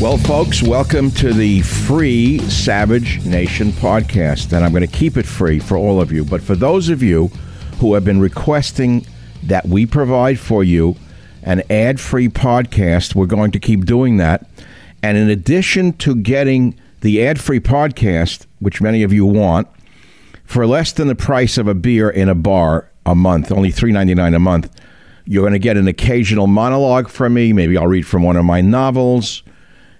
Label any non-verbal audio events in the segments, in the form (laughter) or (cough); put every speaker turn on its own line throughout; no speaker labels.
Well, folks, welcome to the free Savage Nation podcast. And I'm going to keep it free for all of you. But for those of you who have been requesting that we provide for you an ad free podcast, we're going to keep doing that. And in addition to getting the ad free podcast, which many of you want, for less than the price of a beer in a bar a month, only $3.99 a month, you're going to get an occasional monologue from me. Maybe I'll read from one of my novels.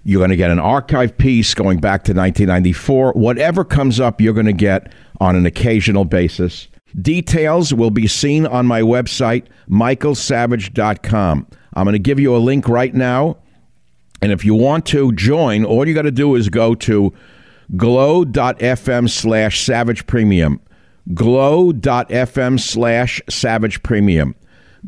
You're going to get an archive piece going back to 1994. Whatever comes up, you're going to get on an occasional basis. Details will be seen on my website, michaelsavage.com. I'm going to give you a link right now. And if you want to join, all you got to do is go to glow.fm slash savage premium. Glow.fm slash savage premium.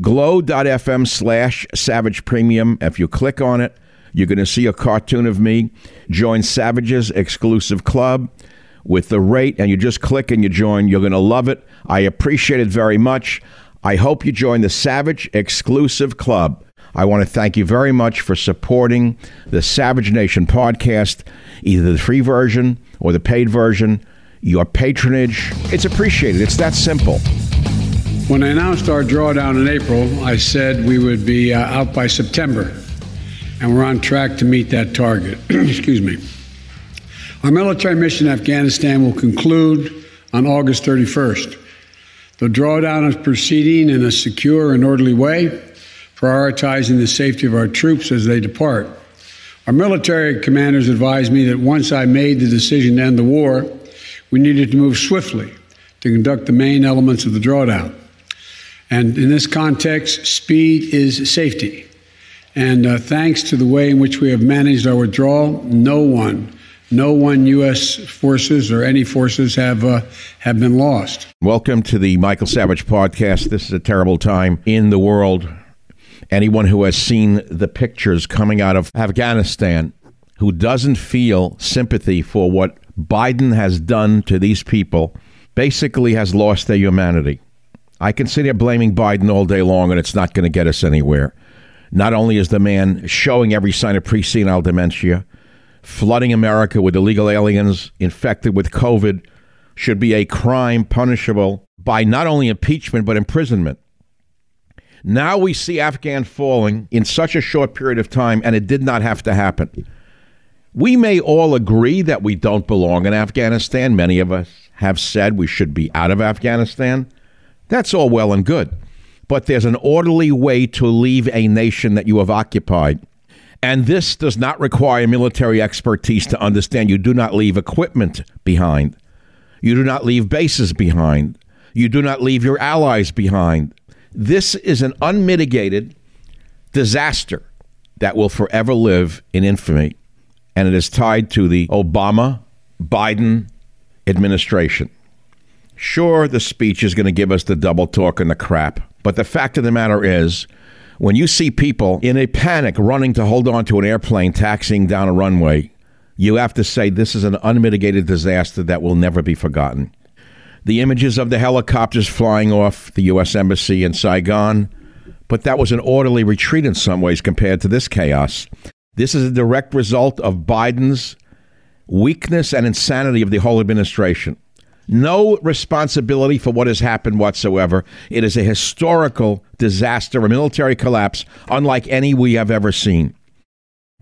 Glow.fm slash savage premium. If you click on it, you're going to see a cartoon of me. Join Savage's exclusive club with the rate, and you just click and you join. You're going to love it. I appreciate it very much. I hope you join the Savage exclusive club. I want to thank you very much for supporting the Savage Nation podcast, either the free version or the paid version. Your patronage, it's appreciated. It's that simple.
When I announced our drawdown in April, I said we would be uh, out by September and we're on track to meet that target. (clears throat) Excuse me. Our military mission in Afghanistan will conclude on August 31st. The drawdown is proceeding in a secure and orderly way, prioritizing the safety of our troops as they depart. Our military commanders advised me that once I made the decision to end the war, we needed to move swiftly to conduct the main elements of the drawdown. And in this context, speed is safety. And uh, thanks to the way in which we have managed our withdrawal, no one, no one U.S. forces or any forces have uh, have been lost.
Welcome to the Michael Savage podcast. This is a terrible time in the world. Anyone who has seen the pictures coming out of Afghanistan, who doesn't feel sympathy for what Biden has done to these people, basically has lost their humanity. I can sit here blaming Biden all day long, and it's not going to get us anywhere. Not only is the man showing every sign of presenile dementia, flooding America with illegal aliens infected with COVID should be a crime punishable by not only impeachment but imprisonment. Now we see Afghan falling in such a short period of time, and it did not have to happen. We may all agree that we don't belong in Afghanistan. Many of us have said we should be out of Afghanistan. That's all well and good but there's an orderly way to leave a nation that you have occupied. And this does not require military expertise to understand you do not leave equipment behind. You do not leave bases behind. You do not leave your allies behind. This is an unmitigated disaster that will forever live in infamy. And it is tied to the Obama Biden administration. Sure, the speech is going to give us the double talk and the crap. But the fact of the matter is, when you see people in a panic running to hold on to an airplane taxiing down a runway, you have to say this is an unmitigated disaster that will never be forgotten. The images of the helicopters flying off the U.S. Embassy in Saigon, but that was an orderly retreat in some ways compared to this chaos. This is a direct result of Biden's weakness and insanity of the whole administration no responsibility for what has happened whatsoever. It is a historical disaster, a military collapse, unlike any we have ever seen.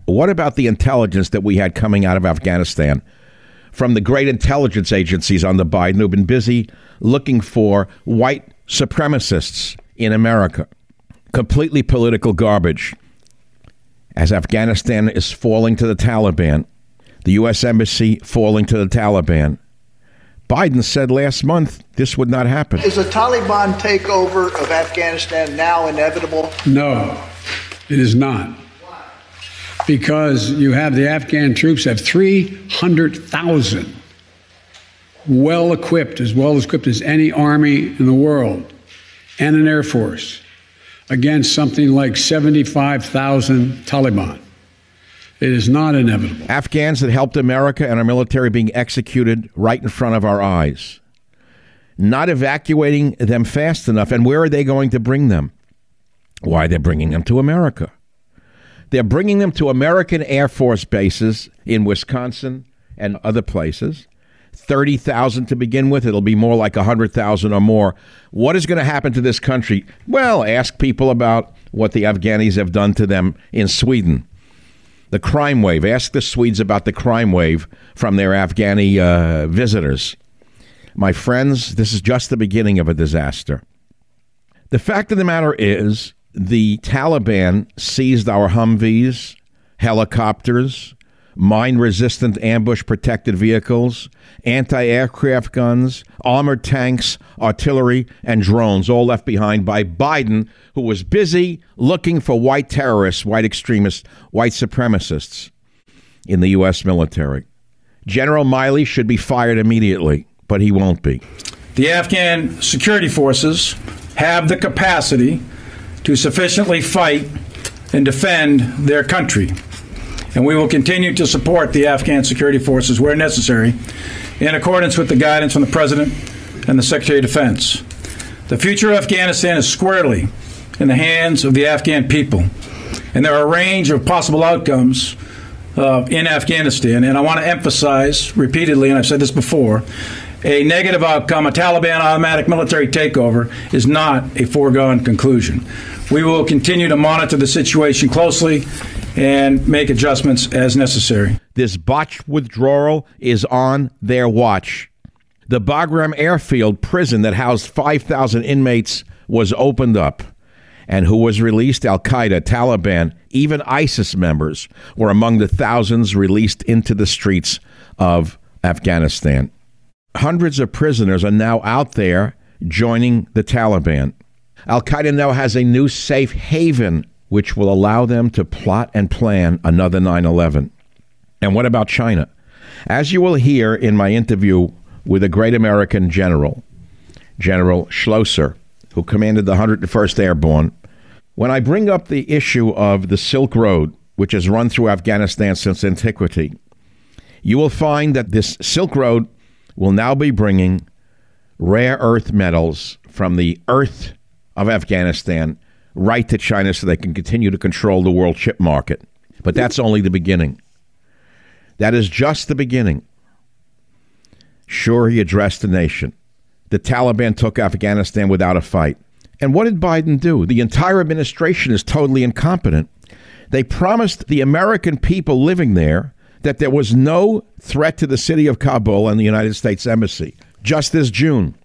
What about the intelligence that we had coming out of Afghanistan from the great intelligence agencies on the Biden who've been busy looking for white supremacists in America? Completely political garbage. As Afghanistan is falling to the Taliban, the U.S. Embassy falling to the Taliban Biden said last month this would not happen.
Is a Taliban takeover of Afghanistan now inevitable?
No, it is not. Because you have the Afghan troops have 300,000 well equipped, as well equipped as any army in the world, and an air force against something like 75,000 Taliban. It is not inevitable.
Afghans that helped America and our military being executed right in front of our eyes. Not evacuating them fast enough. And where are they going to bring them? Why, they're bringing them to America. They're bringing them to American Air Force bases in Wisconsin and other places. 30,000 to begin with. It'll be more like 100,000 or more. What is going to happen to this country? Well, ask people about what the Afghanis have done to them in Sweden the crime wave. Ask the Swedes about the crime wave from their Afghani uh, visitors. My friends, this is just the beginning of a disaster. The fact of the matter is, the Taliban seized our Humvees, helicopters, mine resistant ambush protected vehicles, anti aircraft guns, armored tanks, artillery, and drones, all left behind by Biden, who was busy looking for white terrorists, white extremists, white supremacists in the U.S. military. General Milley should be fired immediately, but he won't be.
The Afghan security forces have the capacity to sufficiently fight and defend their country and we will continue to support the Afghan security forces where necessary in accordance with the guidance from the President and the Secretary of Defense. The future of Afghanistan is squarely in the hands of the Afghan people, and there are a range of possible outcomes uh, in Afghanistan. And I want to emphasize repeatedly, and I've said this before, a negative outcome, a Taliban automatic military takeover, is not a foregone conclusion. We will continue to monitor the situation closely and make adjustments as necessary.
This botched withdrawal is on their watch. The Bagram Airfield prison that housed 5,000 inmates was opened up. And who was released? Al Qaeda, Taliban, even ISIS members were among the thousands released into the streets of Afghanistan. Hundreds of prisoners are now out there joining the Taliban. Al Qaeda now has a new safe haven which will allow them to plot and plan another 9 11. And what about China? As you will hear in my interview with a great American general, General Schloesser, who commanded the 101st Airborne, when I bring up the issue of the Silk Road, which has run through Afghanistan since antiquity, you will find that this Silk Road will now be bringing rare earth metals from the earth of Afghanistan right to China so they can continue to control the world chip market. But that's only the beginning. That is just the beginning. Sure, he addressed the nation. The Taliban took Afghanistan without a fight. And what did Biden do? The entire administration is totally incompetent. They promised the American people living there that there was no threat to the city of Kabul and the United States Embassy. Just this June,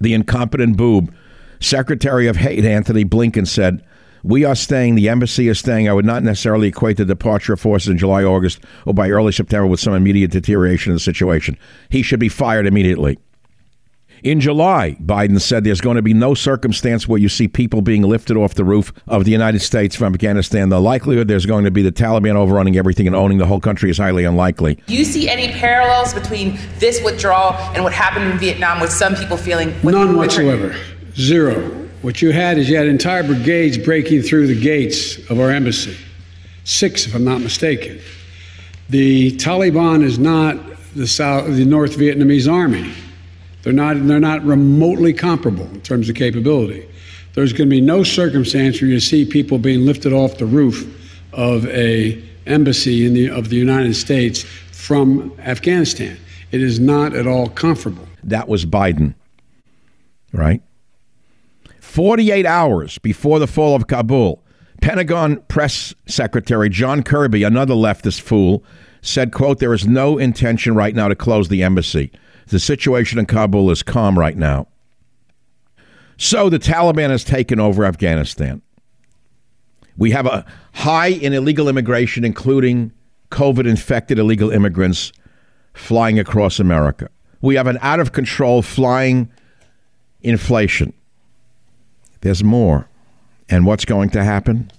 the incompetent boob Secretary of State Antony Blinken said, We are staying, the embassy is staying. I would not necessarily equate the departure of forces in July, August, or by early September with some immediate deterioration of the situation. He should be fired immediately. In July, Biden said there's going to be no circumstance where you see people being lifted off the roof of the United States from Afghanistan. The likelihood there's going to be the Taliban overrunning everything and owning the whole country is highly unlikely.
Do you see any parallels between this withdrawal and what happened in Vietnam with some people feeling.
None whatsoever. Zero. What you had is you had entire brigades breaking through the gates of our embassy. Six, if I'm not mistaken. The Taliban is not the South, the North Vietnamese army. They're not, they're not remotely comparable in terms of capability. There's going to be no circumstance where you see people being lifted off the roof of a embassy in the, of the United States from Afghanistan. It is not at all comfortable.
That was Biden, right? 48 hours before the fall of Kabul, Pentagon press secretary John Kirby, another leftist fool, said, quote, there is no intention right now to close the embassy. The situation in Kabul is calm right now. So the Taliban has taken over Afghanistan. We have a high in illegal immigration, including COVID infected illegal immigrants flying across America. We have an out of control flying inflation. There's more. And what's going to happen?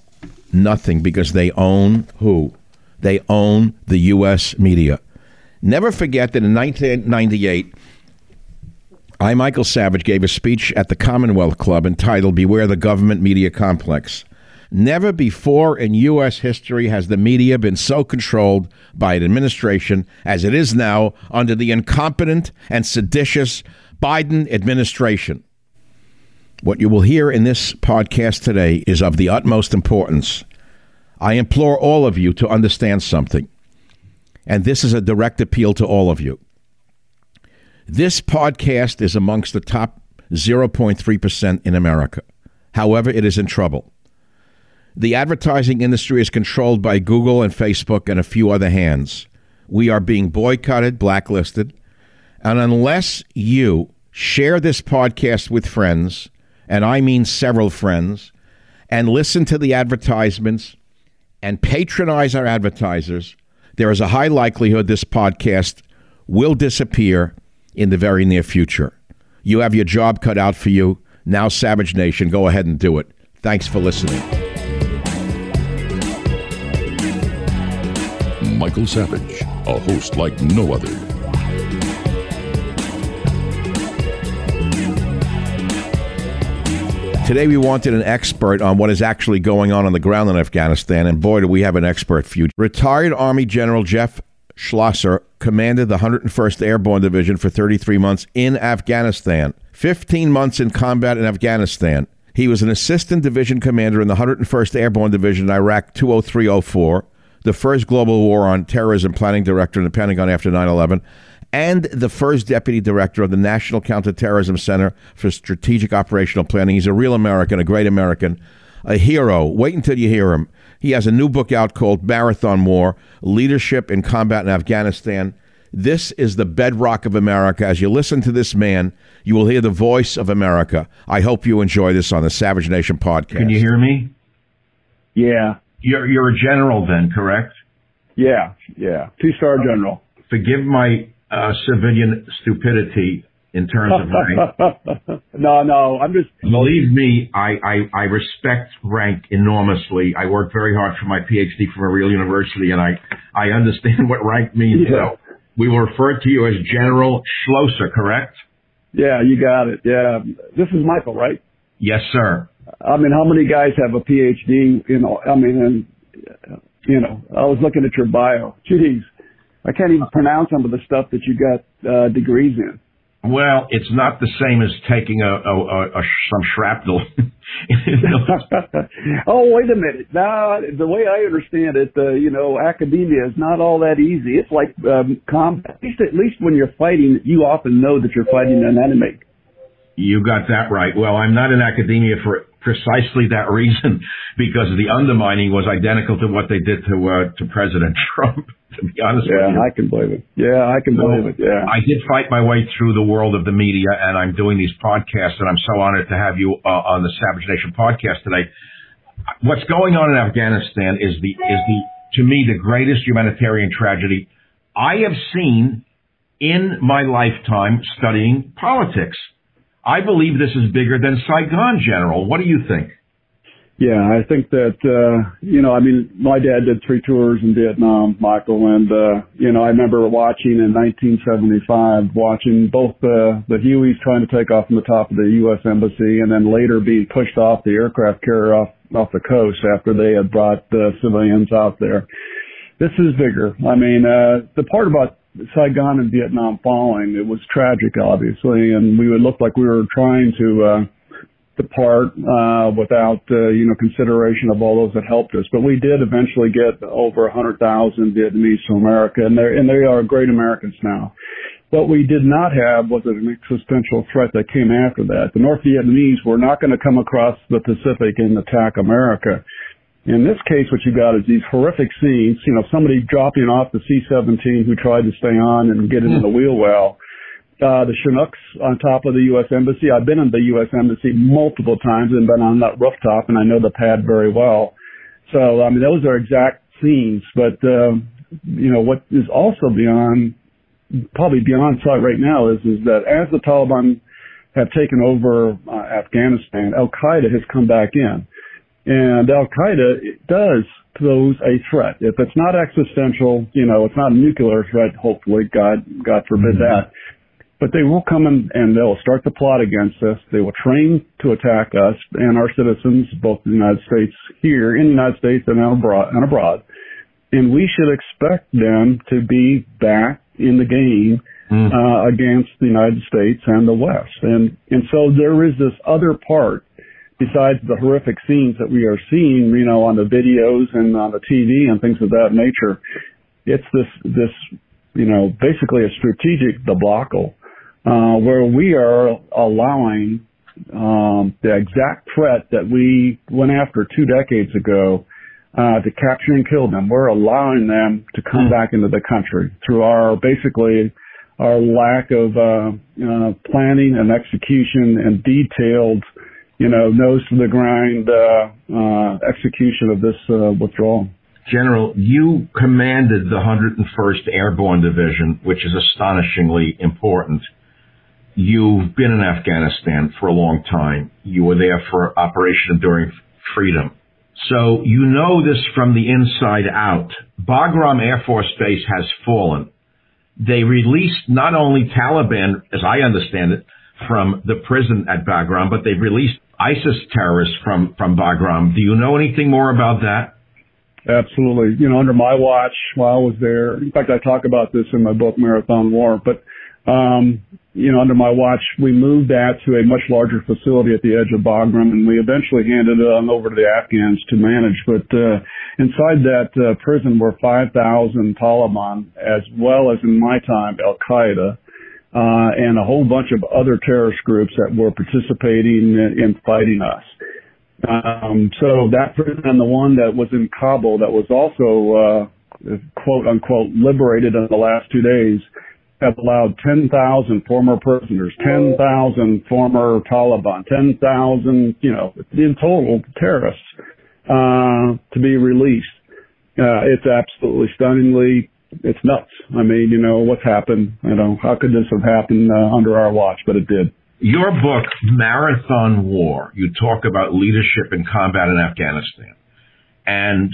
Nothing because they own who? They own the U.S. media. Never forget that in 1998, I, Michael Savage, gave a speech at the Commonwealth Club entitled Beware the Government Media Complex. Never before in U.S. history has the media been so controlled by an administration as it is now under the incompetent and seditious Biden administration. What you will hear in this podcast today is of the utmost importance. I implore all of you to understand something. And this is a direct appeal to all of you. This podcast is amongst the top 0.3% in America. However, it is in trouble. The advertising industry is controlled by Google and Facebook and a few other hands. We are being boycotted, blacklisted. And unless you share this podcast with friends, and I mean several friends, and listen to the advertisements and patronize our advertisers, there is a high likelihood this podcast will disappear in the very near future. You have your job cut out for you. Now, Savage Nation, go ahead and do it. Thanks for listening.
Michael Savage, a host like no other.
Today, we wanted an expert on what is actually going on on the ground in Afghanistan, and boy, do we have an expert for you. Retired Army General Jeff Schloesser commanded the 101st Airborne Division for 33 months in Afghanistan, 15 months in combat in Afghanistan. He was an assistant division commander in the 101st Airborne Division in Iraq 20304, the first global war on terrorism planning director in the Pentagon after 9 11, and the first deputy director of the National Counterterrorism Center for Strategic Operational Planning. He's a real American, a great American, a hero. Wait until you hear him. He has a new book out called Marathon War Leadership in Combat in Afghanistan. This is the bedrock of America. As you listen to this man, you will hear the voice of America. I hope you enjoy this on the Savage Nation podcast.
Can you hear me?
Yeah.
You're you're a general then, correct?
Yeah, yeah. Two star general.
Forgive my uh, civilian stupidity in terms of rank. (laughs)
no, no, I'm just.
Believe me, I, I, I respect rank enormously. I worked very hard for my PhD from a real university, and I, I understand (laughs) what rank means.
Yeah.
So we will refer to you as General Schloesser, correct?
Yeah, you got it. Yeah, this is Michael, right?
Yes, sir.
I mean, how many guys have a PhD? You know, I mean, and you know, I was looking at your bio. Jeez, I can't even pronounce some of the stuff that you got uh, degrees in.
Well, it's not the same as taking a, a, a, a some shrapnel. (laughs) (laughs)
oh, wait a minute. Now, the way I understand it, uh, you know, academia is not all that easy. It's like um, combat. At least, at least when you're fighting, you often know that you're fighting an enemy.
You got that right. Well, I'm not in academia for precisely that (laughs) reason, because the undermining was identical to what they did to uh, to President (laughs) Trump. To be honest
yeah,
with you,
I can believe it. Yeah, I can
So,
believe it. Yeah.
I did fight my way through the world of the media, and I'm doing these podcasts, and I'm so honored to have you uh, on the Savage Nation podcast today. what's going on in Afghanistan is the is the to me the greatest humanitarian tragedy I have seen in my lifetime studying politics. I believe this is bigger than Saigon, General. What do you think?
Yeah, I think that, uh, you know, I mean, my dad did three tours in Vietnam, Michael, and, uh, you know, I remember watching in 1975, watching both the, the Hueys trying to take off from the top of the U.S. Embassy and then later being pushed off the aircraft carrier off, off the coast after they had brought the civilians out there. This is bigger. I mean, uh, the part about Saigon and Vietnam falling, it was tragic, obviously, and we would look like we were trying to, uh, depart uh, without uh, you know consideration of all those that helped us. But we did eventually get over 100,000 Vietnamese to America, and they and they are great Americans now. What we did not have was an existential threat that came after that. The North Vietnamese were not going to come across the Pacific and attack America. In this case, what you got is these horrific scenes. You know, somebody dropping off the C-17 who tried to stay on and get into the wheel well uh, the Chinooks on top of the U.S. Embassy. I've been in the U.S. Embassy multiple times and been on that rooftop, and I know the pad very well. So, I mean, those are exact scenes. But, uh, you know, what is also beyond, probably beyond sight right now is, is that as the Taliban have taken over uh, Afghanistan, Al Qaeda has come back in. And Al Qaeda does pose a threat. If it's not existential, you know, it's not a nuclear threat, hopefully, God, God forbid mm-hmm. that but they will come in and they'll start the plot against us. They will train to attack us and our citizens, both in the United States here, in the United States and abroad. And, abroad. and we should expect them to be back in the game mm. uh, against the United States and the West. And and so there is this other part besides the horrific scenes that we are seeing, you know, on the videos and on the TV and things of that nature. It's this this you know basically a strategic debacle uh, where we are allowing um, the exact threat that we went after two decades ago uh, to capture and kill them. We're allowing them to come mm. back into the country through our basically our lack of uh, uh, planning and execution and detailed, you know, nose to the grind uh, uh, execution of this uh, withdrawal.
General, you commanded the 101st Airborne Division, which is astonishingly important. You've been in Afghanistan for a long time. You were there for Operation Enduring Freedom. So you know this from the inside out. Bagram Air Force Base has fallen. They released not only Taliban, as I understand it, from the prison at Bagram, but they've released ISIS terrorists from, from Bagram. Do you know anything more about that?
Absolutely. You know, under my watch while I was there, in fact, I talk about this in my book, Marathon War, but um, you know, under my watch, we moved that to a much larger facility at the edge of Bagram, and we eventually handed it on over to the Afghans to manage. But uh, inside that uh, prison were 5,000 Taliban, as well as in my time Al Qaeda, uh, and a whole bunch of other terrorist groups that were participating in, in fighting us. Um, so that prison and the one that was in Kabul that was also uh, quote unquote liberated in the last two days have allowed 10,000 former prisoners, 10,000 former Taliban, 10,000, you know, in total terrorists, uh, to be released. Uh, it's absolutely stunningly, it's nuts. I mean, you know, what's happened, you know, how could this have happened uh, under our watch, but it did.
Your book, Marathon War, you talk about leadership in combat in Afghanistan. And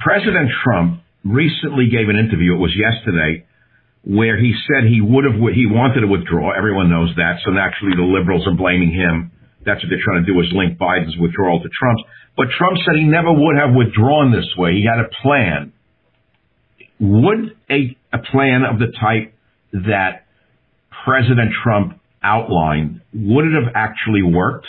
President Trump recently gave an interview, it was yesterday, where he said he would have, he wanted to withdraw. Everyone knows that. So naturally the liberals are blaming him. That's what they're trying to do is link Biden's withdrawal to Trump's. But Trump said he never would have withdrawn this way. He had a plan. Would a, a plan of the type that President Trump outlined, would it have actually worked?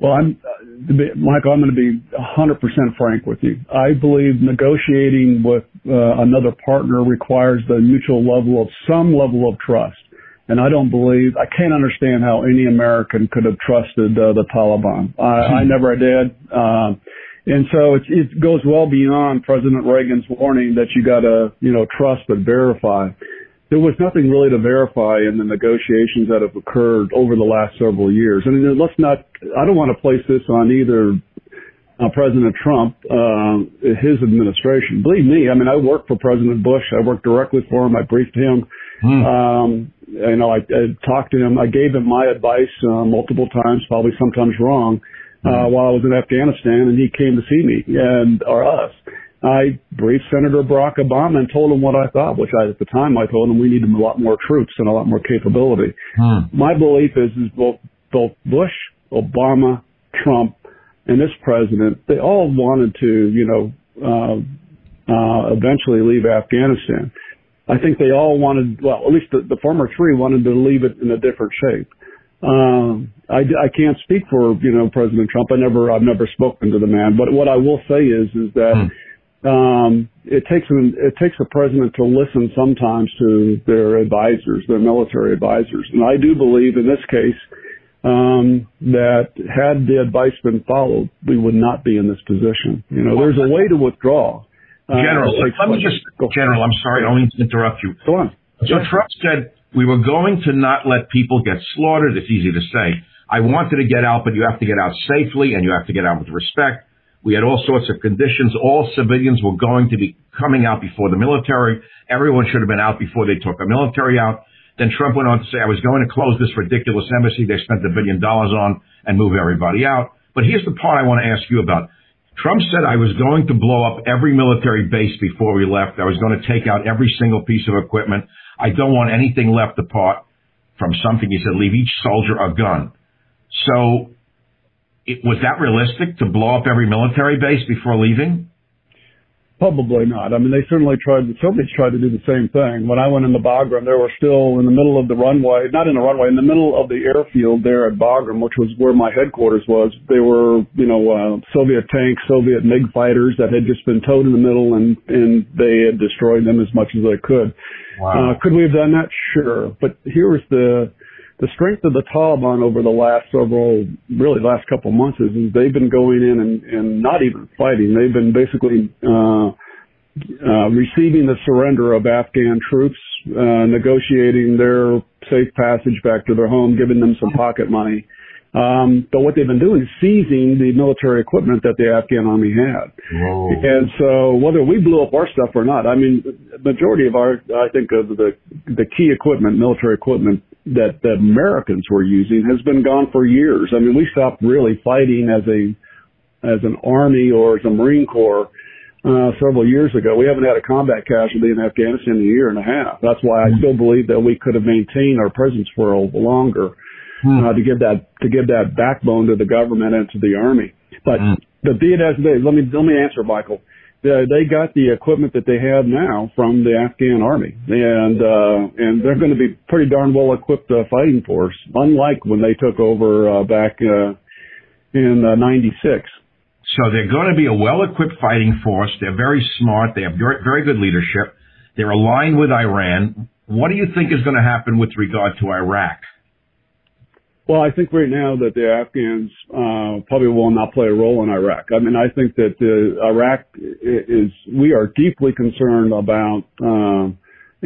Well, I'm, uh, Michael, I'm going to be 100% frank with you. I believe negotiating with uh, another partner requires the mutual level of some level of trust. And I don't believe, I can't understand how any American could have trusted uh, the Taliban. I, I hmm. never did. Uh, and so it, it goes well beyond President Reagan's warning that you got to, you know, trust but verify there was nothing really to verify in the negotiations that have occurred over the last several years. I mean, let's not, I don't want to place this on either uh, President Trump, uh, his administration. Believe me, I mean, I worked for President Bush. I worked directly for him. I briefed him. Hmm. Um, you know, I, I talked to him. I gave him my advice uh, multiple times, probably sometimes wrong, uh, hmm. while I was in Afghanistan, and he came to see me and or us. I briefed Senator Barack Obama and told him what I thought, which I, at the time I told him we needed a lot more troops and a lot more capability. Hmm. My belief is, is both, both Bush, Obama, Trump, and this president, they all wanted to, you know, uh, uh, eventually leave Afghanistan. I think they all wanted, well, at least the, the former three wanted to leave it in a different shape. Um, I, I can't speak for, you know, President Trump. I never, I've never spoken to the man, but what I will say is, is that, hmm um, it takes an, it takes a president to listen sometimes to their advisors, their military advisors, and I do believe in this case um, that had the advice been followed, we would not be in this position. You know, there's a way to withdraw.
Uh, General, let me just, Go. General, I'm sorry, I don't mean to interrupt you.
Go on.
So yeah. Trump said we were going to not let people get slaughtered. It's easy to say. I wanted to get out, but you have to get out safely and you have to get out with respect. We had all sorts of conditions. All civilians were going to be coming out before the military. Everyone should have been out before they took the military out. Then Trump went on to say, I was going to close this ridiculous embassy they spent a billion dollars on and move everybody out. But here's the part I want to ask you about. Trump said I was going to blow up every military base before we left. I was going to take out every single piece of equipment. I don't want anything left apart from something. He said, leave each soldier a gun. So it, was that realistic to blow up every military base before leaving?
Probably not. I mean, they certainly tried. The Soviets tried to do the same thing. When I went into Bagram, they were still in the middle of the runway, not in the runway, in the middle of the airfield there at Bagram, which was where my headquarters was. They were, you know, uh, Soviet tanks, Soviet MiG fighters that had just been towed in the middle, and and they had destroyed them as much as they could. Wow. Uh, could we have done that? Sure. But here was the the strength of the Taliban over the last several, really last couple of months is, is they've been going in and, and not even fighting. They've been basically uh, uh, receiving the surrender of Afghan troops, uh, negotiating their safe passage back to their home, giving them some pocket money. Um, but what they've been doing is seizing the military equipment that the Afghan army had. Whoa. And so whether we blew up our stuff or not, I mean, majority of our, I think of the, the key equipment, military equipment that the Americans were using has been gone for years. I mean, we stopped really fighting as a as an army or as a Marine Corps uh, several years ago. We haven't had a combat casualty in Afghanistan in a year and a half. That's why I still believe that we could have maintained our presence for a longer hmm. uh, to give that to give that backbone to the government and to the army. But mm. the be it as it is, let me let me answer, Michael they got the equipment that they have now from the Afghan army, and uh, and they're going to be pretty darn well equipped uh, fighting force, unlike when they took over uh, back uh, in '96. Uh,
so they're going to be a well-equipped fighting force. They're very smart. They have very, very good leadership. They're aligned with Iran. What do you think is going to happen with regard to Iraq?
Well, I think right now that the Afghans uh, probably will not play a role in Iraq. I mean, I think that uh, Iraq is we are deeply concerned about uh,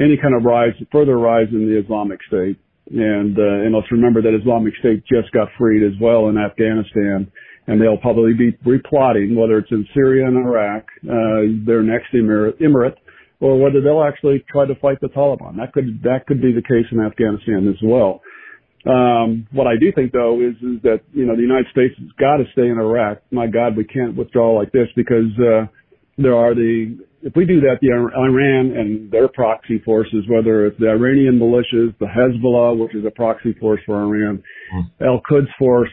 any kind of rise, further rise in the Islamic State, and uh, and let's remember that Islamic State just got freed as well in Afghanistan, and they'll probably be replotting whether it's in Syria and Iraq, uh, their next emirate, emirate, or whether they'll actually try to fight the Taliban. That could that could be the case in Afghanistan as well. Um, what I do think though is, is that, you know, the United States has got to stay in Iraq. My God, we can't withdraw like this because, uh, there are the, if we do that, the Iran and their proxy forces, whether it's the Iranian militias, the Hezbollah, which is a proxy force for Iran, mm. Al Quds force,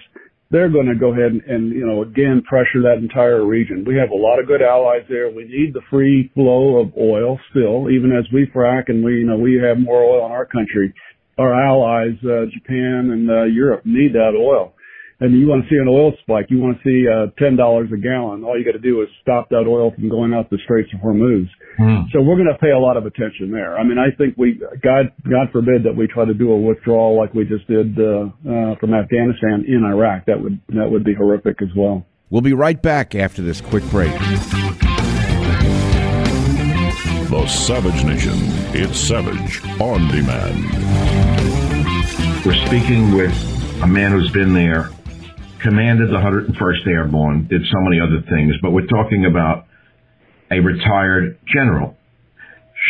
they're going to go ahead and, and, you know, again, pressure that entire region. We have a lot of good allies there. We need the free flow of oil still, even as we frack and we, you know, we have more oil in our country our allies, uh, Japan and uh, Europe, need that oil. And you want to see an oil spike, you want to see uh, ten dollars a gallon. All you got to do is stop that oil from going out the Straits of Hormuz. Mm. So we're going to pay a lot of attention there. I mean, I think we, God, God forbid that we try to do a withdrawal like we just did uh, uh, from Afghanistan in Iraq. That would that would be horrific as well.
We'll be right back after this quick break.
The Savage Nation. It's Savage on demand.
We're speaking with a man who's been there commanded the 101st Airborne, did so many other things, but we're talking about a retired general,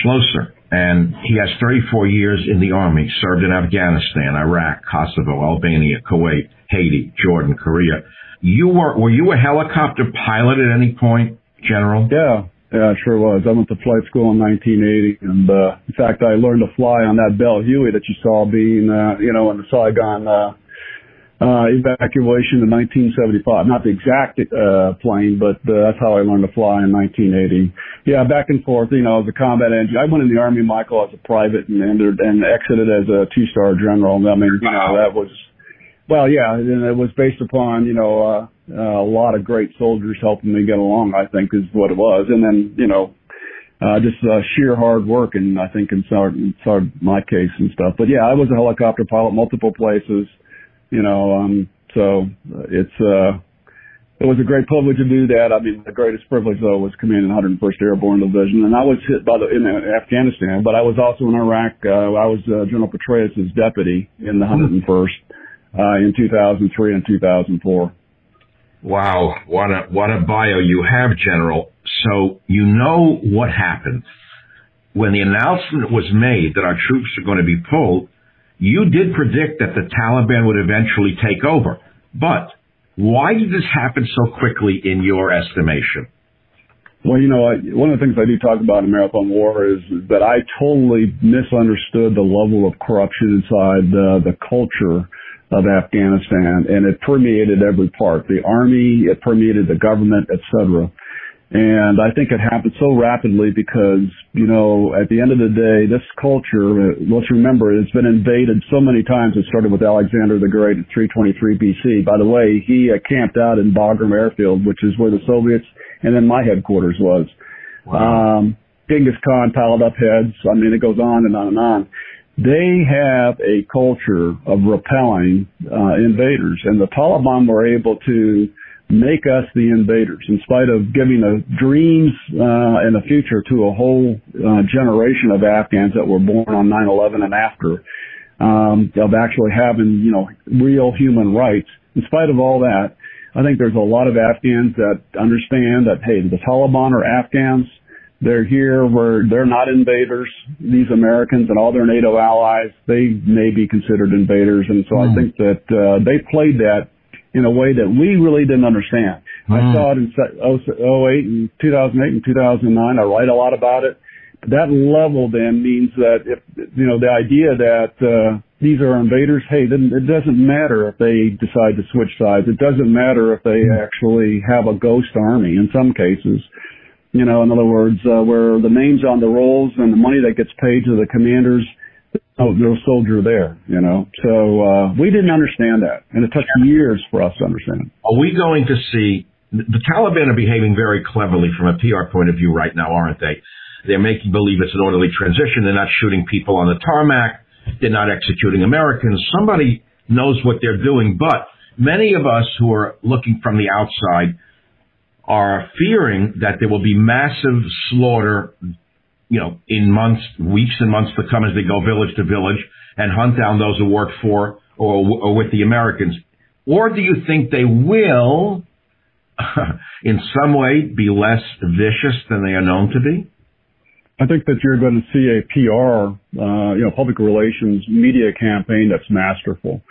Schloesser. And he has 34 years in the Army, served in Afghanistan, Iraq, Kosovo, Albania, Kuwait, Haiti, Jordan, Korea. You were, were you a helicopter pilot at any point, General?
Yeah, yeah, it sure was. I went to flight school in 1980, and uh, in fact, I learned to fly on that Bell Huey that you saw being, uh, you know, in the Saigon uh, uh, evacuation in 1975. Not the exact uh, plane, but uh, that's how I learned to fly in 1980. Yeah, back and forth. You know, as a combat engineer, I went in the Army, Michael, as a private, and entered and exited as a two-star general. I mean, you know, that was well, yeah, and it was based upon you know uh, uh, a lot of great soldiers helping me get along. I think is what it was, and then you know uh, just uh, sheer hard work, and I think in some, some my case and stuff. But yeah, I was a helicopter pilot, multiple places, you know. Um, so it's uh, it was a great privilege to do that. I mean, the greatest privilege though was commanding 101st Airborne Division, and I was hit by the in Afghanistan, but I was also in Iraq. Uh, I was uh, General Petraeus' deputy in the 101st uh, in 2003 and 2004.
Wow, what a what a bio you have, General. So you know what happened when the announcement was made that our troops are going to be pulled. You did predict that the Taliban would eventually take over, but why did this happen so quickly in your estimation?
Well, you know, I, one of the things I do talk about in Marathon War is that I totally misunderstood the level of corruption inside uh, the culture of Afghanistan, and it permeated every part. The army, it permeated the government, etc. And I think it happened so rapidly because, you know, at the end of the day, this culture, let's remember, it's been invaded so many times. It started with Alexander the Great in 323 BC. By the way, he uh, camped out in Bagram Airfield, which is where the Soviets and then my headquarters was. Wow. Um, Genghis Khan piled up heads. I mean, it goes on and on and on they have a culture of repelling uh, invaders, and the Taliban were able to make us the invaders in spite of giving a dreams uh, and a future to a whole uh, generation of Afghans that were born on 9/11 and after um, of actually having you know real human rights. In spite of all that, I think there's a lot of Afghans that understand that hey, the Taliban are Afghans they're here where they're not invaders. These Americans and all their NATO allies, they may be considered invaders. And so mm. I hmm. think that uh, they played that in a way that we really didn't understand. Mm. I hmm. saw it in 08 and 2008 and 2009. I write a lot about it. That level then means that if, you know, the idea that, uh, these are invaders, hey, then it doesn't matter if they decide to switch sides. It doesn't matter if they hmm. actually have a ghost army in some cases. You know, in other words, uh, where the names on the rolls and the money that gets paid to the commanders, oh, a soldier there, you know. So, uh, we didn't understand that. And it took years for us to understand.
Are we going to see, the Taliban are behaving very cleverly from a PR point of view right now, aren't they? They're making believe it's an orderly transition. They're not shooting people on the tarmac. They're not executing Americans. Somebody knows what they're doing, but many of us who are looking from the outside are fearing that there will be massive slaughter, you know, in months, weeks and months to come as they go village to village and hunt down those who work for or, or with the Americans? Or do you think they will, (laughs) in some way, be less vicious than they are known to be?
I think that you're going to see a PR, uh, you know, public relations media campaign that's masterful.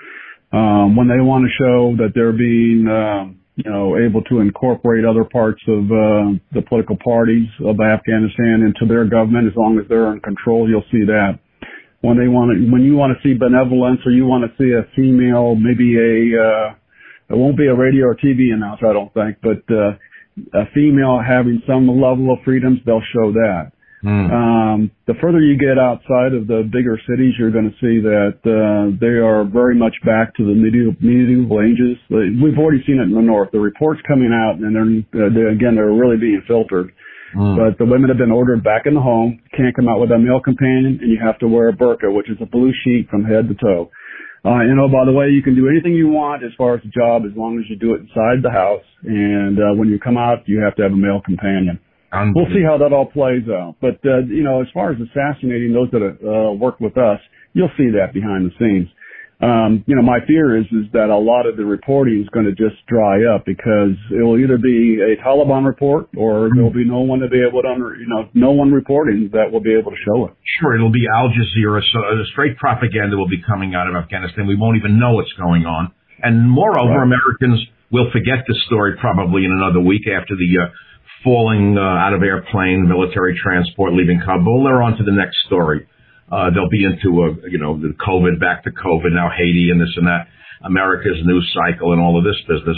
Um, when they want to show that they're being, um, you know, able to incorporate other parts of uh, the political parties of Afghanistan into their government as long as they're in control. You'll see that. When they want to, when you want to see benevolence or you want to see a female, maybe a, uh, it won't be a radio or TV announcer, I don't think, but uh, a female having some level of freedoms, they'll show that. Mm. Um, the further you get outside of the bigger cities, you're going to see that uh, they are very much back to the medieval, medieval ages. We've already seen it in the north. The reports coming out, and they're, uh, they're again they're really being filtered. Mm. But the women have been ordered back in the home. Can't come out with a male companion, and you have to wear a burqa, which is a blue sheet from head to toe. Uh, you know, by the way, you can do anything you want as far as the job as long as you do it inside the house. And uh, when you come out, you have to have a male companion. We'll see how that all plays out. But, uh, you know, as far as assassinating those that uh, work with us, you'll see that behind the scenes. um, you know, my fear is is that a lot of the reporting is going to just dry up because it will either be a Taliban report or there'll be no one to be able to, under, you know, no one reporting that will be able to show it.
Sure, it'll be Al Jazeera, so uh, straight propaganda will be coming out of Afghanistan. We won't even know what's going on, and moreover, right. Americans will forget the story probably in another week after the uh, falling uh, out of airplane, military transport leaving Kabul. They're on to the next story. Uh, they'll be into a, you know, the COVID, back to COVID, now Haiti and this and that, America's news cycle and all of this business.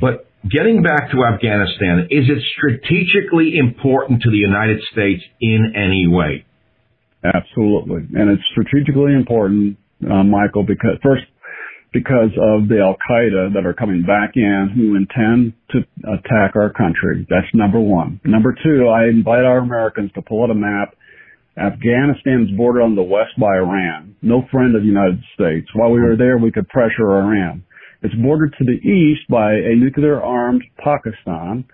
But getting back to Afghanistan, is it strategically important to the United States in any way?
Absolutely. And it's strategically important, uh, Michael, because first, because of the Al Qaeda that are coming back in who intend to attack our country. That's number one. Number two, I invite our Americans to pull out a map Afghanistan is bordered on the west by Iran, no friend of the United States. While we were there, we could pressure Iran. It's bordered to the east by a nuclear armed Pakistan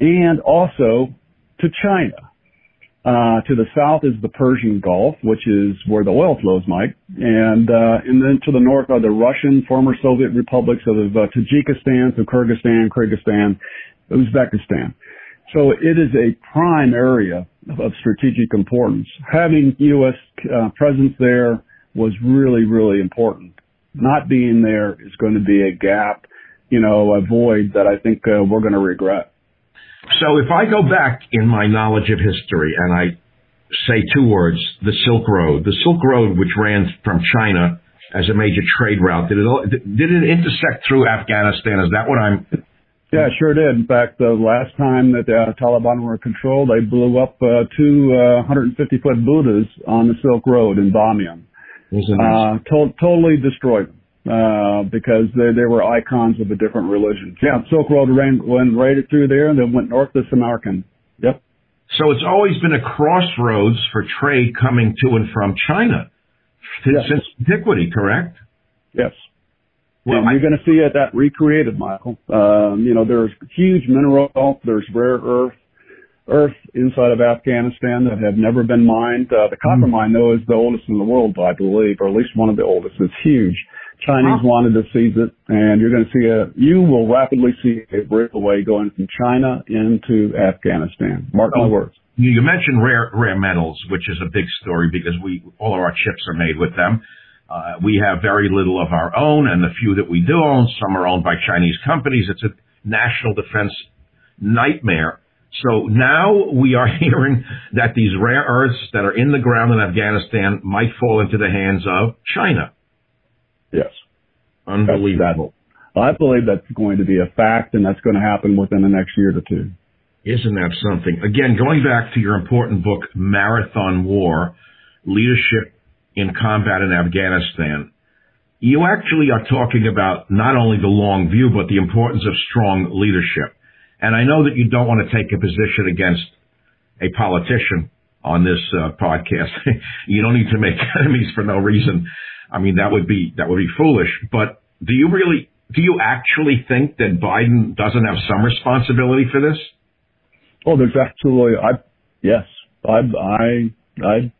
and also to China. Uh, to the south is the Persian Gulf, which is where the oil flows, Mike. And, uh, and then to the north are the Russian former Soviet republics of uh, Tajikistan, Kyrgyzstan, Kyrgyzstan, Uzbekistan. So it is a prime area of strategic importance. Having U.S. Uh, presence there was really, really important. Not being there is going to be a gap, you know, a void that I think uh, we're going to regret.
So if I go back in my knowledge of history and I say two words, the Silk Road, the Silk Road, which ran from China as a major trade route, did it, did it intersect through Afghanistan? Is that what I'm
yeah, sure did. In fact, the last time that the Taliban were in control, they blew up uh, two uh, 150 foot Buddhas on the Silk Road in Bamiyan. Uh, to- totally destroyed them uh, because they, they were icons of a different religion. Yeah, Silk Road ran, went right through there and then went north to Samarkand. Yep.
So it's always been a crossroads for trade coming to and from China yes. since antiquity, correct?
Yes. Well, and you're going to see it that recreated, Michael. Um, you know, there's huge mineral, there's rare earth, earth inside of Afghanistan that have never been mined. Uh, the copper mm. mine, though, is the oldest in the world, I believe, or at least one of the oldest. It's huge. Chinese wow. wanted to seize it, and you're going to see a, you will rapidly see a breakaway going from China into Afghanistan. Mark my oh, words.
You mentioned rare, rare metals, which is a big story because we, all of our chips are made with them. Uh, we have very little of our own, and the few that we do own, some are owned by Chinese companies. It's a national defense nightmare. So now we are (laughs) hearing that these rare earths that are in the ground in Afghanistan might fall into the hands of China.
Yes.
Unbelievable.
I believe that's going to be a fact, and that's going to happen within the next year to two.
Isn't that something? Again, going back to your important book, Marathon War, Leadership in combat in Afghanistan, you actually are talking about not only the long view, but the importance of strong leadership. And I know that you don't want to take a position against a politician on this uh, podcast. (laughs) you don't need to make (laughs) enemies for no reason. I mean, that would be, that would be foolish. But do you really, do you actually think that Biden doesn't have some responsibility for this?
Oh, there's absolutely, I, yes, I, I, I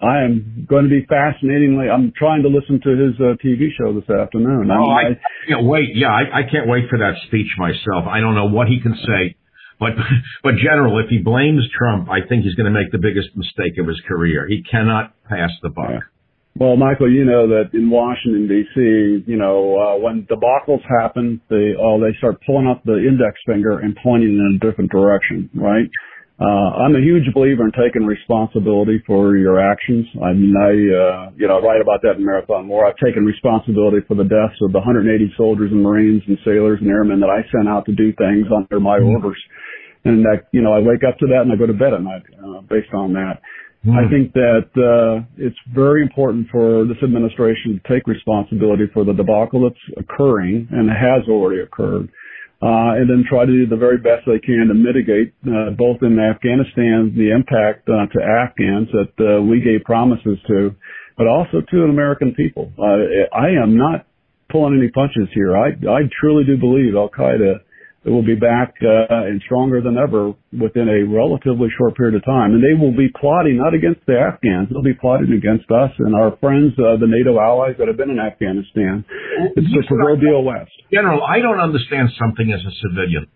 I am going to be fascinatingly. I'm trying to listen to his uh, TV show this afternoon.
Oh, I, I can't wait. Yeah, I, I can't wait for that speech myself. I don't know what he can say, but (laughs) but general, if he blames Trump, I think he's going to make the biggest mistake of his career. He cannot pass the buck. Yeah.
Well, Michael, you know that in Washington D.C., you know uh, when debacles happen, they oh they start pulling up the index finger and pointing in a different direction, right? Uh, I'm a huge believer in taking responsibility for your actions. I mean, I, uh, you know, I write about that in Marathon War. I've taken responsibility for the deaths of the 180 soldiers and Marines and sailors and airmen that I sent out to do things under my mm-hmm. orders. And that, you know, I wake up to that and I go to bed at night, uh, based on that. Mm-hmm. I think that, uh, it's very important for this administration to take responsibility for the debacle that's occurring and has already occurred uh, and then try to do the very best they can to mitigate, uh, both in Afghanistan, the impact uh, to Afghans that uh, we gave promises to, but also to the American people. Uh, I am not pulling any punches here. I, I truly do believe Al Qaeda it will be back uh, and stronger than ever within a relatively short period of time. And they will be plotting not against the Afghans, they'll be plotting against us and our friends, uh, the NATO allies that have been in Afghanistan. It's the proverbial West.
General, I don't understand something as a civilian.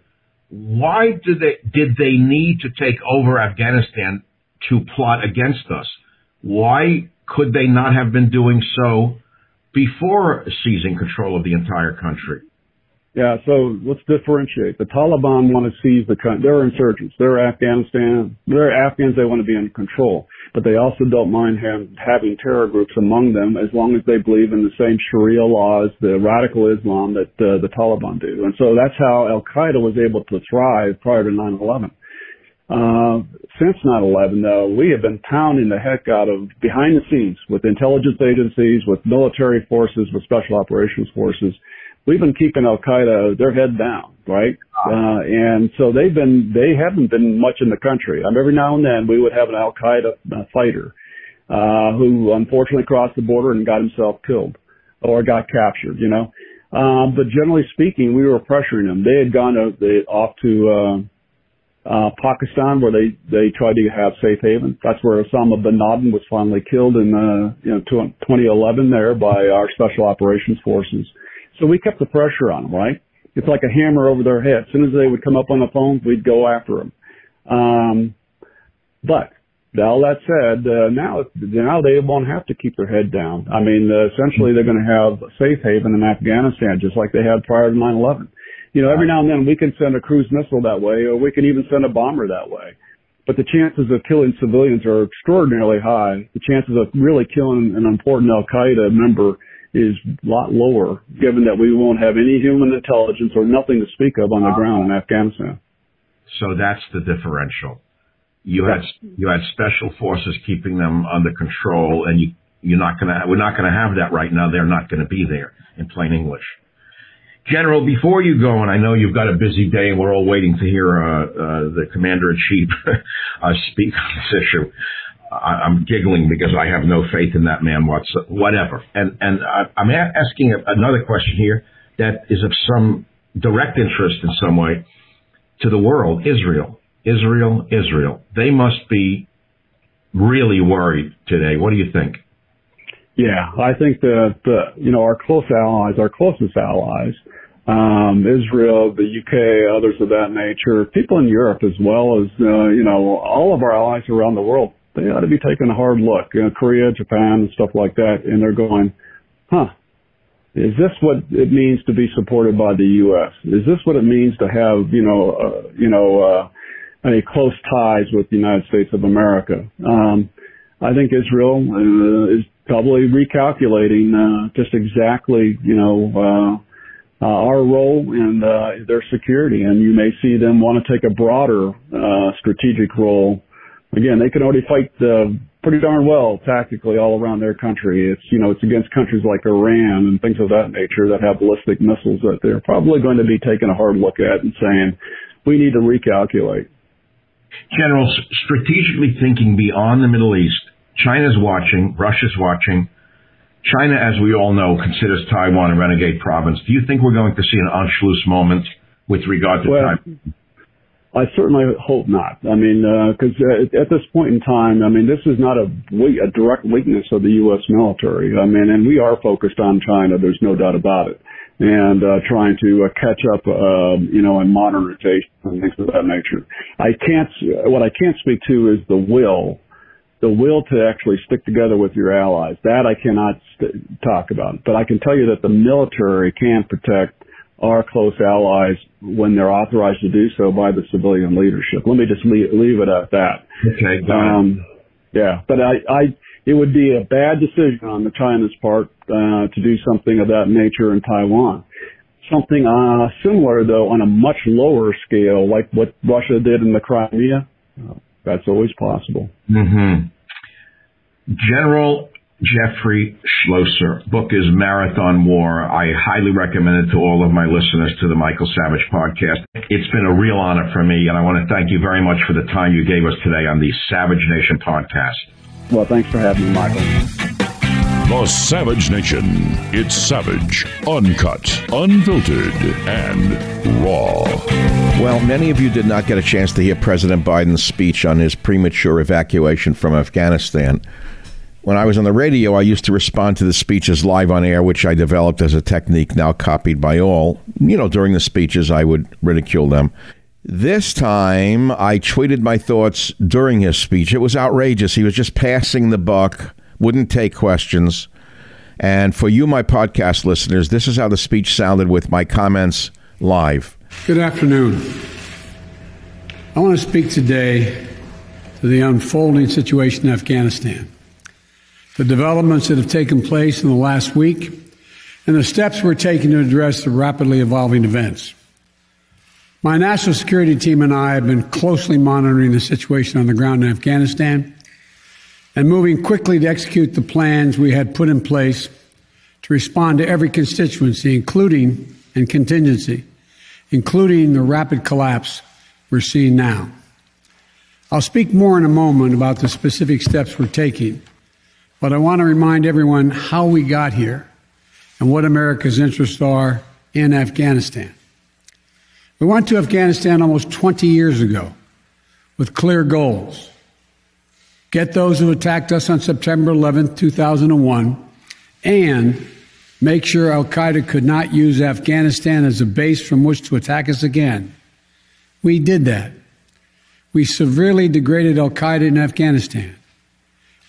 Why did they did they need to take over Afghanistan to plot against us? Why could they not have been doing so before seizing control of the entire country?
Yeah, so let's differentiate. The Taliban want to seize the country. They're insurgents. They're Afghanistan. They're Afghans. They want to be in control. But they also don't mind have, having terror groups among them as long as they believe in the same Sharia laws, the radical Islam that uh, the Taliban do. And so that's how Al Qaeda was able to thrive prior to 9 11. Uh, since 9/11, though, we have been pounding the heck out of behind the scenes with intelligence agencies, with military forces, with special operations forces. We've been keeping Al Qaeda their head down, right? Uh, and so they've been they haven't been much in the country. I mean, every now and then we would have an Al Qaeda uh, fighter uh, who unfortunately crossed the border and got himself killed or got captured, you know. Um, but generally speaking, we were pressuring them. They had gone to, they, off to uh, uh, Pakistan, where they they tried to have safe haven. That's where Osama bin Laden was finally killed in uh, you know 2011 there by our special operations forces. So we kept the pressure on them, right? It's like a hammer over their head. As soon as they would come up on the phone, we'd go after them. Um, but all that said, uh, now now they won't have to keep their head down. I mean, uh, essentially they're going to have a safe haven in Afghanistan, just like they had prior to 9/11 you know, every now and then we can send a cruise missile that way, or we can even send a bomber that way. But the chances of killing civilians are extraordinarily high. The chances of really killing an important Al Qaeda member is a lot lower, given that we won't have any human intelligence or nothing to speak of on the ground in Afghanistan.
So that's the differential. You had you had special forces keeping them under control, and you you're not gonna we're not gonna have that right now. They're not gonna be there in plain English. General, before you go, and I know you've got a busy day, and we're all waiting to hear uh, uh, the commander in chief (laughs) uh, speak on this issue. I, am giggling because I have no faith in that man whatever. And and I, I'm a- asking another question here that is of some direct interest in some way to the world. Israel, Israel, Israel. They must be really worried today. What do you think?
Yeah, I think that you know our close allies, our closest allies, um, Israel, the UK, others of that nature, people in Europe as well as, uh, you know, all of our allies around the world, they ought to be taking a hard look, you know, Korea, Japan and stuff like that. And they're going, huh, is this what it means to be supported by the U.S.? Is this what it means to have, you know, uh, you know, uh, any close ties with the United States of America? Um, I think Israel uh, is probably recalculating uh, just exactly, you know, uh, uh, our role in uh, their security, and you may see them want to take a broader uh, strategic role. Again, they can already fight uh, pretty darn well tactically all around their country. It's you know it's against countries like Iran and things of that nature that have ballistic missiles that they're probably going to be taking a hard look at and saying we need to recalculate.
General, strategically thinking beyond the Middle East, China's watching, Russia's watching. China, as we all know, considers Taiwan a renegade province. Do you think we're going to see an Anschluss moment with regard to well, Taiwan?
I certainly hope not. I mean, because uh, uh, at this point in time, I mean, this is not a, a direct weakness of the U.S. military. I mean, and we are focused on China. There's no doubt about it, and uh, trying to uh, catch up, uh, you know, in modernization and things of that nature. I can't. What I can't speak to is the will the will to actually stick together with your allies. That I cannot st- talk about, but I can tell you that the military can protect our close allies when they're authorized to do so by the civilian leadership. Let me just leave, leave it at that.
Okay. Um,
yeah, but I, I, it would be a bad decision on the China's part uh, to do something of that nature in Taiwan. Something uh, similar, though, on a much lower scale, like what Russia did in the Crimea. Uh, that's always possible.
Mm-hmm. General Jeffrey Schloesser. Book is Marathon War. I highly recommend it to all of my listeners to the Michael Savage podcast. It's been a real honor for me, and I want to thank you very much for the time you gave us today on the Savage Nation podcast.
Well, thanks for having me, Michael.
The Savage Nation. It's savage, uncut, unfiltered, and raw.
Well, many of you did not get a chance to hear President Biden's speech on his premature evacuation from Afghanistan. When I was on the radio, I used to respond to the speeches live on air, which I developed as a technique now copied by all. You know, during the speeches, I would ridicule them. This time, I tweeted my thoughts during his speech. It was outrageous. He was just passing the buck, wouldn't take questions. And for you, my podcast listeners, this is how the speech sounded with my comments live.
Good afternoon. I want to speak today to the unfolding situation in Afghanistan, the developments that have taken place in the last week, and the steps we're taking to address the rapidly evolving events. My national security team and I have been closely monitoring the situation on the ground in Afghanistan and moving quickly to execute the plans we had put in place to respond to every constituency, including and contingency, including the rapid collapse we're seeing now. I'll speak more in a moment about the specific steps we're taking, but I want to remind everyone how we got here and what America's interests are in Afghanistan. We went to Afghanistan almost 20 years ago with clear goals. Get those who attacked us on September 11, 2001, and make sure Al Qaeda could not use Afghanistan as a base from which to attack us again. We did that. We severely degraded Al Qaeda in Afghanistan.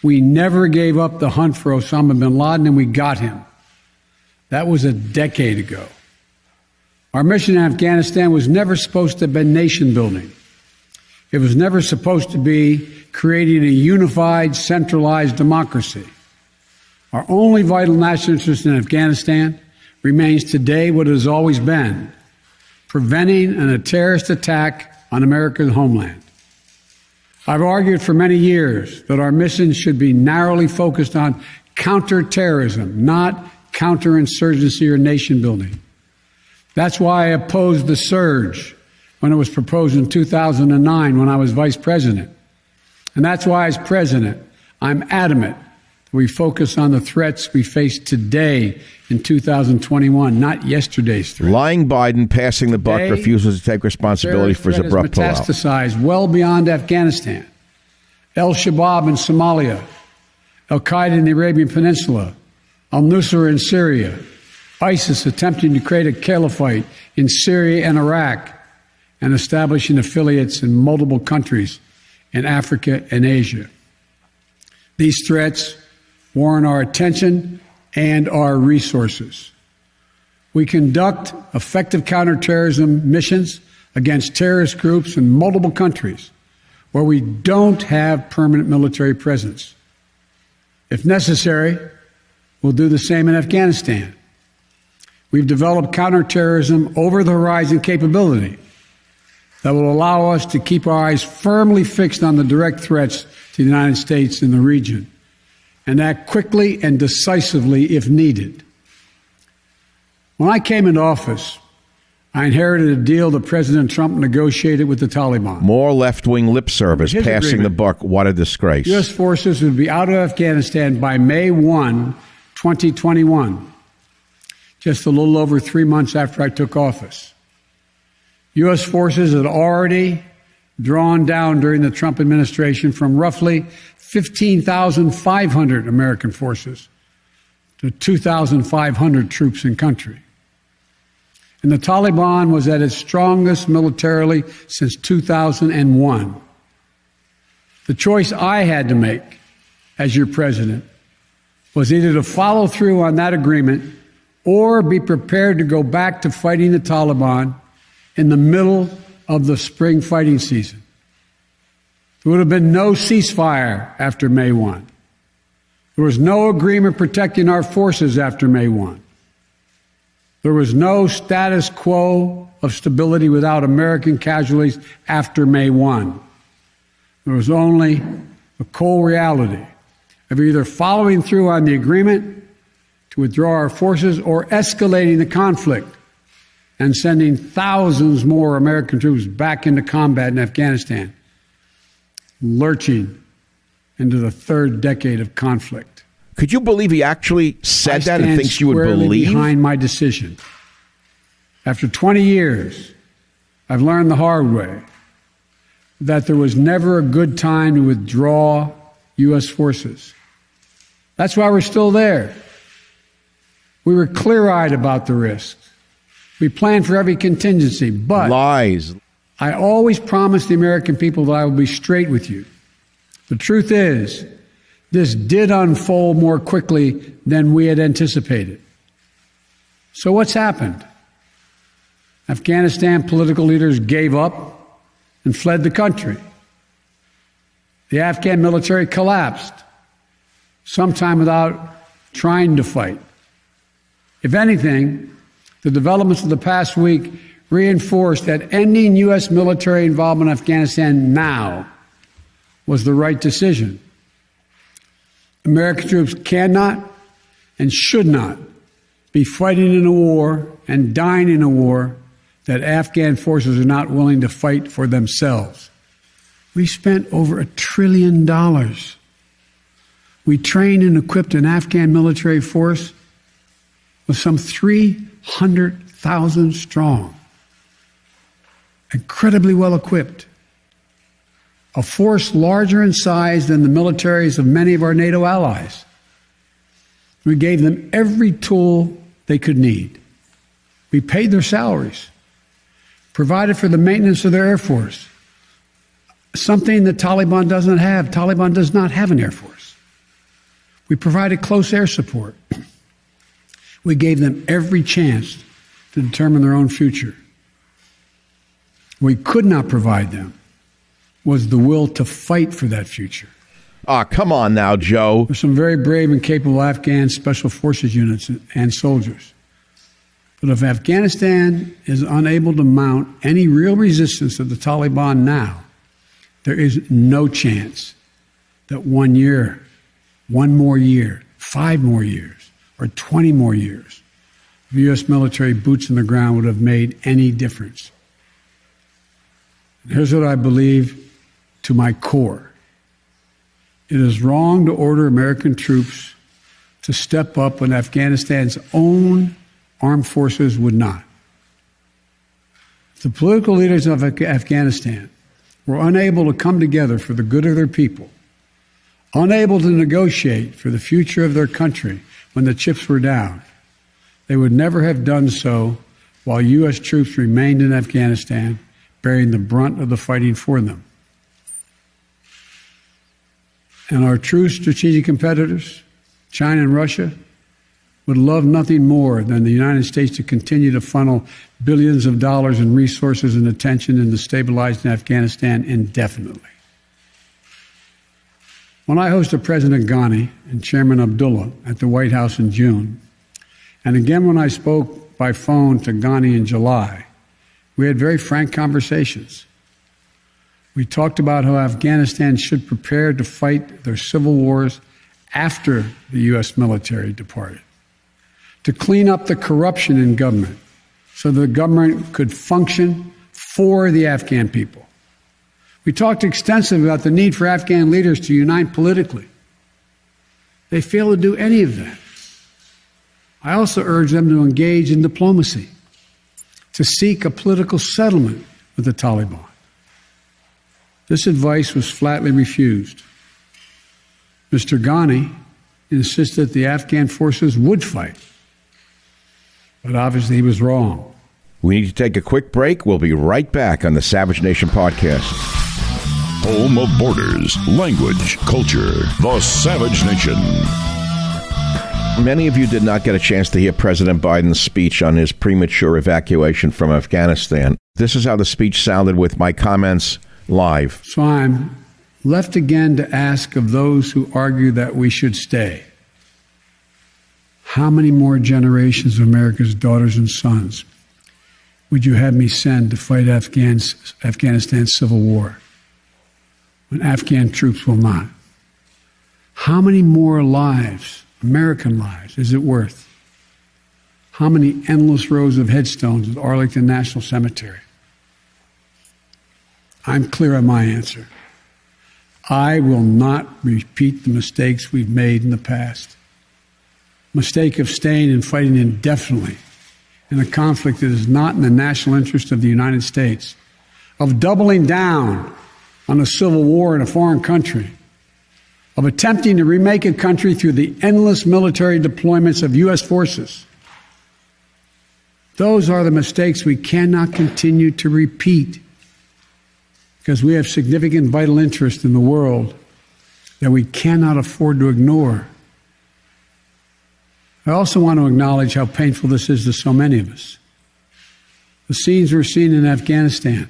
We never gave up the hunt for Osama bin Laden, and we got him. That was a decade ago. Our mission in Afghanistan was never supposed to have been nation building. It was never supposed to be creating a unified, centralized democracy. Our only vital national interest in Afghanistan remains today what it has always been preventing a terrorist attack on America's homeland. I've argued for many years that our mission should be narrowly focused on counterterrorism, not counterinsurgency or nation building. That's why I opposed the surge when it was proposed in 2009 when I was vice president. And that's why, as president, I'm adamant that we focus on the threats we face today in 2021, not yesterday's threat.
Lying Biden passing the buck
Today,
refuses to take responsibility for his abrupt
has
pullout.
metastasized well beyond Afghanistan. Al Shabaab in Somalia, Al Qaeda in the Arabian Peninsula, Al Nusra in Syria, ISIS attempting to create a caliphate in Syria and Iraq, and establishing affiliates in multiple countries in Africa and Asia. These threats warrant our attention and our resources. We conduct effective counterterrorism missions against terrorist groups in multiple countries where we don't have permanent military presence. If necessary, we'll do the same in Afghanistan. We've developed counterterrorism over the horizon capability that will allow us to keep our eyes firmly fixed on the direct threats to the United States in the region and act quickly and decisively if needed. When I came into office, I inherited a deal that President Trump negotiated with the Taliban.
More left wing lip service,
His
passing
agreement.
the buck. What a disgrace.
U.S. forces would be out of Afghanistan by May 1, 2021, just a little over three months after I took office. U.S. forces had already drawn down during the Trump administration from roughly 15,500 American forces to 2,500 troops in country. And the Taliban was at its strongest militarily since 2001. The choice I had to make as your president was either to follow through on that agreement or be prepared to go back to fighting the Taliban in the middle of the spring fighting season. There would have been no ceasefire after May 1. There was no agreement protecting our forces after May 1. There was no status quo of stability without American casualties after May 1. There was only the cold reality of either following through on the agreement to withdraw our forces or escalating the conflict and sending thousands more American troops back into combat in Afghanistan, lurching into the third decade of conflict.
Could you believe he actually said
I
that and thinks you would believe?
behind my decision. After 20 years, I've learned the hard way that there was never a good time to withdraw U.S. forces. That's why we're still there. We were clear eyed about the risks. We plan for every contingency, but
Lies.
I always promised the American people that I will be straight with you. The truth is, this did unfold more quickly than we had anticipated. So, what's happened? Afghanistan political leaders gave up and fled the country. The Afghan military collapsed, sometime without trying to fight. If anything, the developments of the past week reinforced that ending U.S. military involvement in Afghanistan now was the right decision. American troops cannot and should not be fighting in a war and dying in a war that Afghan forces are not willing to fight for themselves. We spent over a trillion dollars. We trained and equipped an Afghan military force with some 300,000 strong, incredibly well equipped, a force larger in size than the militaries of many of our NATO allies. We gave them every tool they could need. We paid their salaries, provided for the maintenance of their Air Force, something that Taliban doesn't have. Taliban does not have an Air Force. We provided close air support. (clears throat) We gave them every chance to determine their own future. We could not provide them was the will to fight for that future.
Ah, come on now, Joe.
There's some very brave and capable Afghan special forces units and soldiers. But if Afghanistan is unable to mount any real resistance to the Taliban now, there is no chance that one year, one more year, five more years, or 20 more years of U.S. military boots on the ground would have made any difference. Here's what I believe to my core it is wrong to order American troops to step up when Afghanistan's own armed forces would not. The political leaders of Afghanistan were unable to come together for the good of their people, unable to negotiate for the future of their country when the chips were down. They would never have done so while U.S. troops remained in Afghanistan, bearing the brunt of the fighting for them. And our true strategic competitors, China and Russia, would love nothing more than the United States to continue to funnel billions of dollars in resources and attention into stabilizing Afghanistan indefinitely. When I hosted President Ghani and Chairman Abdullah at the White House in June, and again when I spoke by phone to Ghani in July, we had very frank conversations. We talked about how Afghanistan should prepare to fight their civil wars after the U.S. military departed, to clean up the corruption in government so the government could function for the Afghan people. We talked extensively about the need for Afghan leaders to unite politically. They fail to do any of that. I also urge them to engage in diplomacy, to seek a political settlement with the Taliban. This advice was flatly refused. Mr. Ghani insisted that the Afghan forces would fight, but obviously he was wrong.
We need to take a quick break. We'll be right back on the Savage Nation podcast.
Home of borders, language, culture, the Savage Nation.
Many of you did not get a chance to hear President Biden's speech on his premature evacuation from Afghanistan. This is how the speech sounded with my comments live.
So I'm left again to ask of those who argue that we should stay how many more generations of America's daughters and sons would you have me send to fight Afghans, Afghanistan's civil war when Afghan troops will not? How many more lives, American lives, is it worth? How many endless rows of headstones at Arlington National Cemetery? I'm clear on my answer. I will not repeat the mistakes we've made in the past. mistake of staying and fighting indefinitely in a conflict that is not in the national interest of the United States, of doubling down on a civil war in a foreign country, of attempting to remake a country through the endless military deployments of U.S. forces. Those are the mistakes we cannot continue to repeat because we have significant vital interest in the world that we cannot afford to ignore. I also want to acknowledge how painful this is to so many of us. The scenes we're seeing in Afghanistan,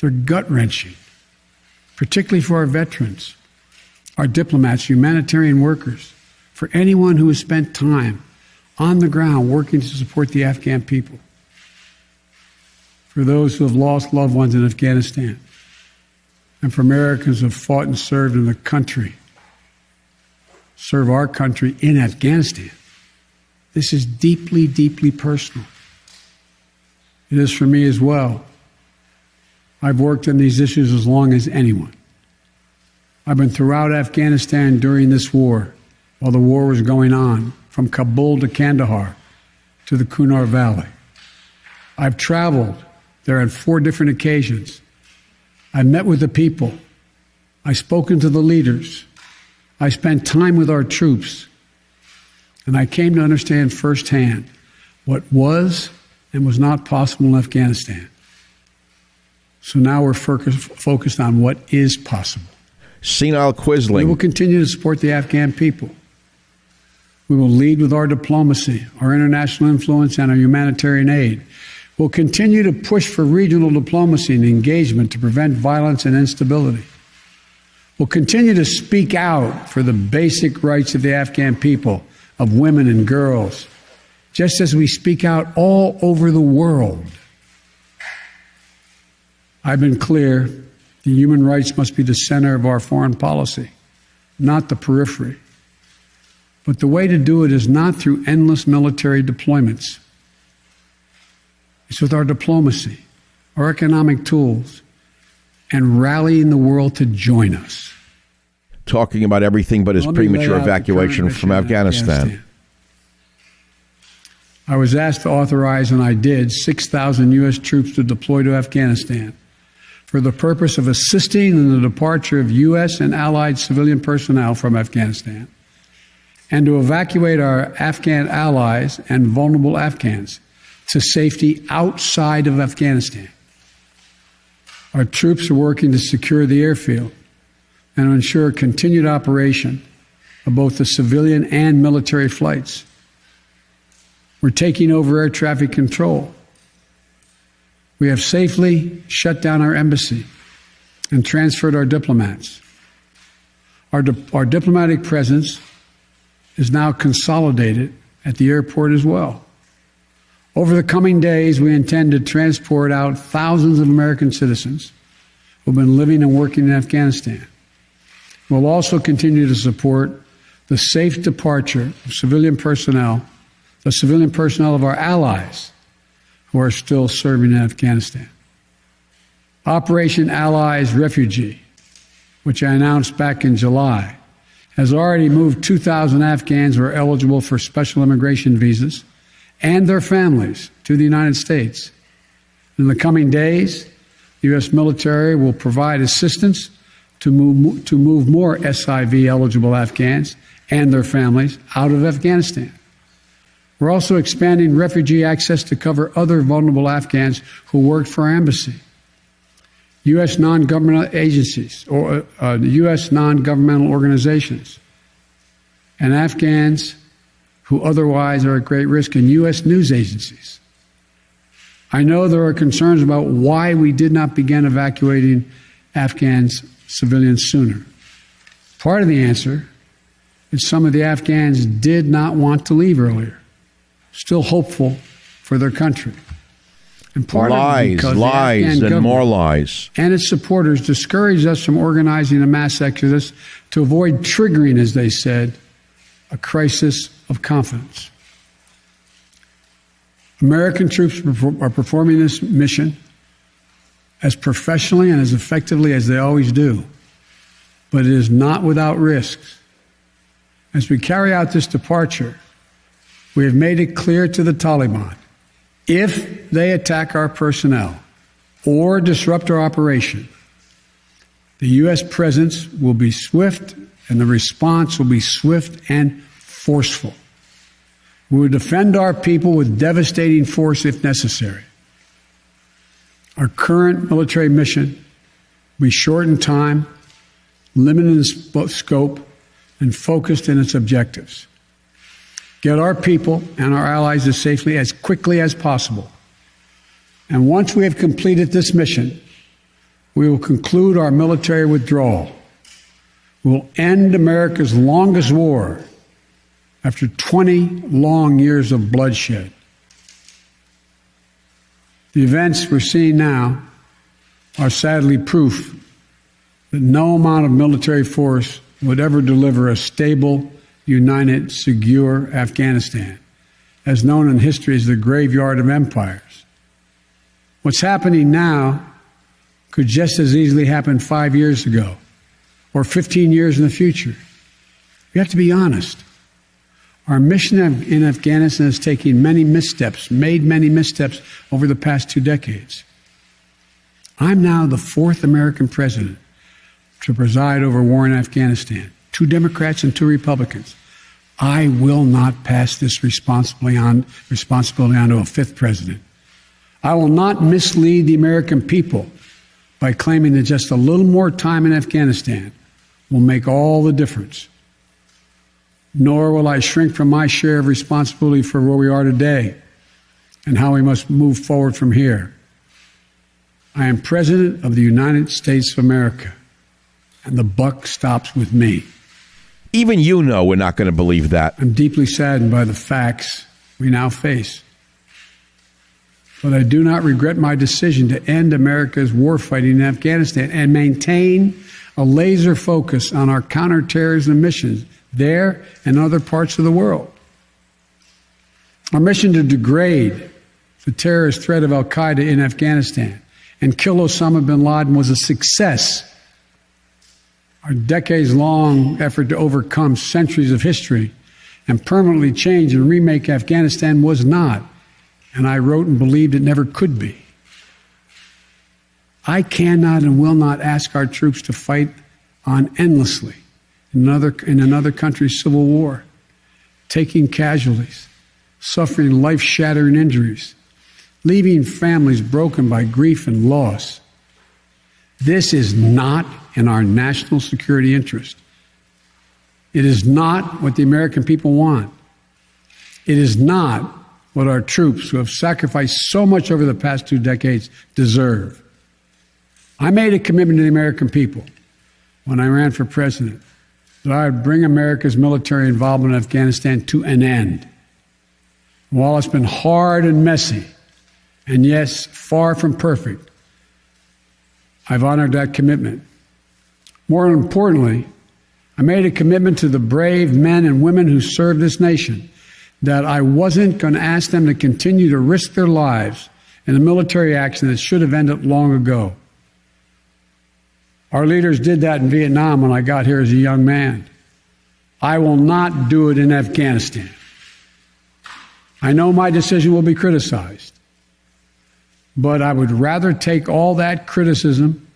they're gut wrenching, particularly for our veterans, our diplomats, humanitarian workers, for anyone who has spent time on the ground working to support the Afghan people, for those who have lost loved ones in Afghanistan, and for Americans who have fought and served in the country serve our country in Afghanistan. This is deeply, deeply personal. It is for me as well. I've worked on these issues as long as anyone. I've been throughout Afghanistan during this war, while the war was going on, from Kabul to Kandahar to the Kunar Valley. I've traveled there on four different occasions. I met with the people. I've spoken to the leaders. I spent time with our troops, and I came to understand firsthand what was and was not possible in Afghanistan. So now we're focused on what is possible.
Senile Quisling. We
will continue to support the Afghan people. We will lead with our diplomacy, our international influence, and our humanitarian aid. We'll continue to push for regional diplomacy and engagement to prevent violence and instability We'll continue to speak out for the basic rights of the Afghan people, of women and girls, just as we speak out all over the world. I've been clear the human rights must be the center of our foreign policy, not the periphery. But the way to do it is not through endless military deployments. It's with our diplomacy, our economic tools, and rallying the world to join us.
Talking about everything but his premature evacuation from Afghanistan. Afghanistan.
I was asked to authorize, and I did, 6,000 U.S. troops to deploy to Afghanistan for the purpose of assisting in the departure of U.S. and allied civilian personnel from Afghanistan and to evacuate our Afghan allies and vulnerable Afghans to safety outside of Afghanistan. Our troops are working to secure the airfield and ensure continued operation of both the civilian and military flights. We're taking over air traffic control. We have safely shut down our embassy and transferred our diplomats. Our, di- our diplomatic presence is now consolidated at the airport as well. Over the coming days, we intend to transport out thousands of American citizens who've been living and working in Afghanistan. We'll also continue to support the safe departure of civilian personnel, the civilian personnel of our allies who are still serving in Afghanistan. Operation Allies Refuge, which I announced back in July, has already moved 2,000 Afghans who are eligible for special immigration visas and their families to the United States. In the coming days, the U.S. military will provide assistance to move, to move more SIV eligible Afghans and their families out of Afghanistan. We're also expanding refugee access to cover other vulnerable Afghans who worked for our embassy. U.S. non governmental agencies or uh, U.S. non governmental organizations and Afghans who otherwise are at great risk, and U.S. news agencies. I know there are concerns about why we did not begin evacuating Afghans civilians sooner. Part of the answer is some of the Afghans did not want to leave earlier, still hopeful for their country.
And part lies, of lies, and more lies.
And its supporters discouraged us from organizing a mass exodus to avoid triggering, as they said, a crisis of confidence. American troops are performing this mission as professionally and as effectively as they always do, but it is not without risks. As we carry out this departure, we have made it clear to the Taliban if they attack our personnel or disrupt our operation, the U.S. presence will be swift and the response will be swift and forceful. We will defend our people with devastating force if necessary. Our current military mission will be short in time, limited in scope, and focused in its objectives. Get our people and our allies as safely as quickly as possible. And once we have completed this mission, we will conclude our military withdrawal. We will end America's longest war after 20 long years of bloodshed. The events we're seeing now are sadly proof that no amount of military force would ever deliver a stable, united, secure Afghanistan, as known in history as the graveyard of empires. What's happening now could just as easily happen five years ago or 15 years in the future. We have to be honest. Our mission in Afghanistan is taking many missteps, made many missteps over the past two decades. I'm now the fourth American president to preside over war in Afghanistan, two Democrats and two Republicans. I will not pass this responsibility on, responsibility on to a fifth president. I will not mislead the American people by claiming that just a little more time in Afghanistan will make all the difference nor will I shrink from my share of responsibility for where we are today and how we must move forward from here. I am President of the United States of America, and the buck stops with me.
Even you know we're not going to believe that.
I'm deeply saddened by the facts we now face. But I do not regret my decision to end America's war fighting in Afghanistan and maintain a laser focus on our counterterrorism missions there and other parts of the world. Our mission to degrade the terrorist threat of Al Qaeda in Afghanistan and kill Osama bin Laden was a success. Our decades long effort to overcome centuries of history and permanently change and remake Afghanistan was not, and I wrote and believed it never could be. I cannot and will not ask our troops to fight on endlessly in another, in another country's civil war, taking casualties, suffering life shattering injuries, leaving families broken by grief and loss. This is not in our national security interest. It is not what the American people want. It is not what our troops, who have sacrificed so much over the past two decades, deserve. I made a commitment to the American people when I ran for president that I would bring America's military involvement in Afghanistan to an end. While it's been hard and messy, and yes, far from perfect, I've honored that commitment. More importantly, I made a commitment to the brave men and women who serve this nation that I wasn't going to ask them to continue to risk their lives in a military action that should have ended long ago. Our leaders did that in Vietnam when I got here as a young man. I will not do it in Afghanistan. I know my decision will be criticized, but I would rather take all that criticism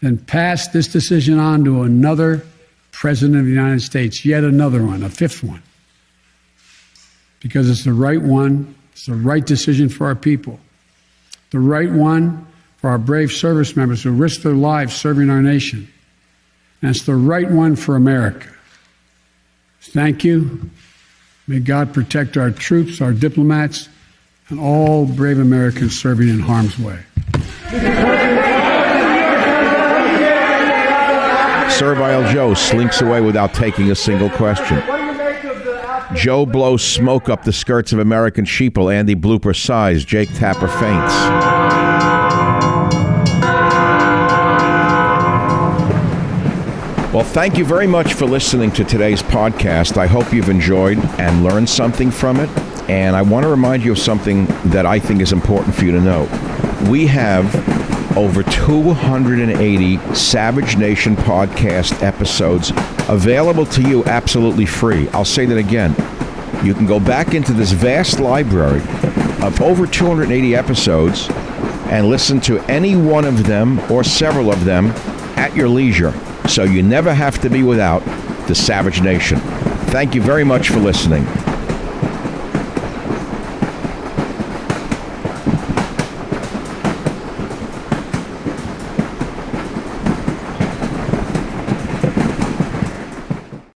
than pass this decision on to another president of the United States, yet another one, a fifth one. Because it's the right one, it's the right decision for our people, the right one for our brave service members who risk their lives serving our nation. And it's the right one for America. Thank you. May God protect our troops, our diplomats, and all brave Americans serving in harm's way.
Servile Joe slinks away without taking a single question. Joe blows smoke up the skirts of American sheeple. Andy blooper sighs. Jake Tapper faints. Well, thank you very much for listening to today's podcast. I hope you've enjoyed and learned something from it. And I want to remind you of something that I think is important for you to know. We have
over 280 Savage Nation podcast episodes available to you absolutely free. I'll say that again. You can go back into this vast library of over 280 episodes and listen to any one of them or several of them at your leisure so you never have to be without the Savage Nation. Thank you very much for listening.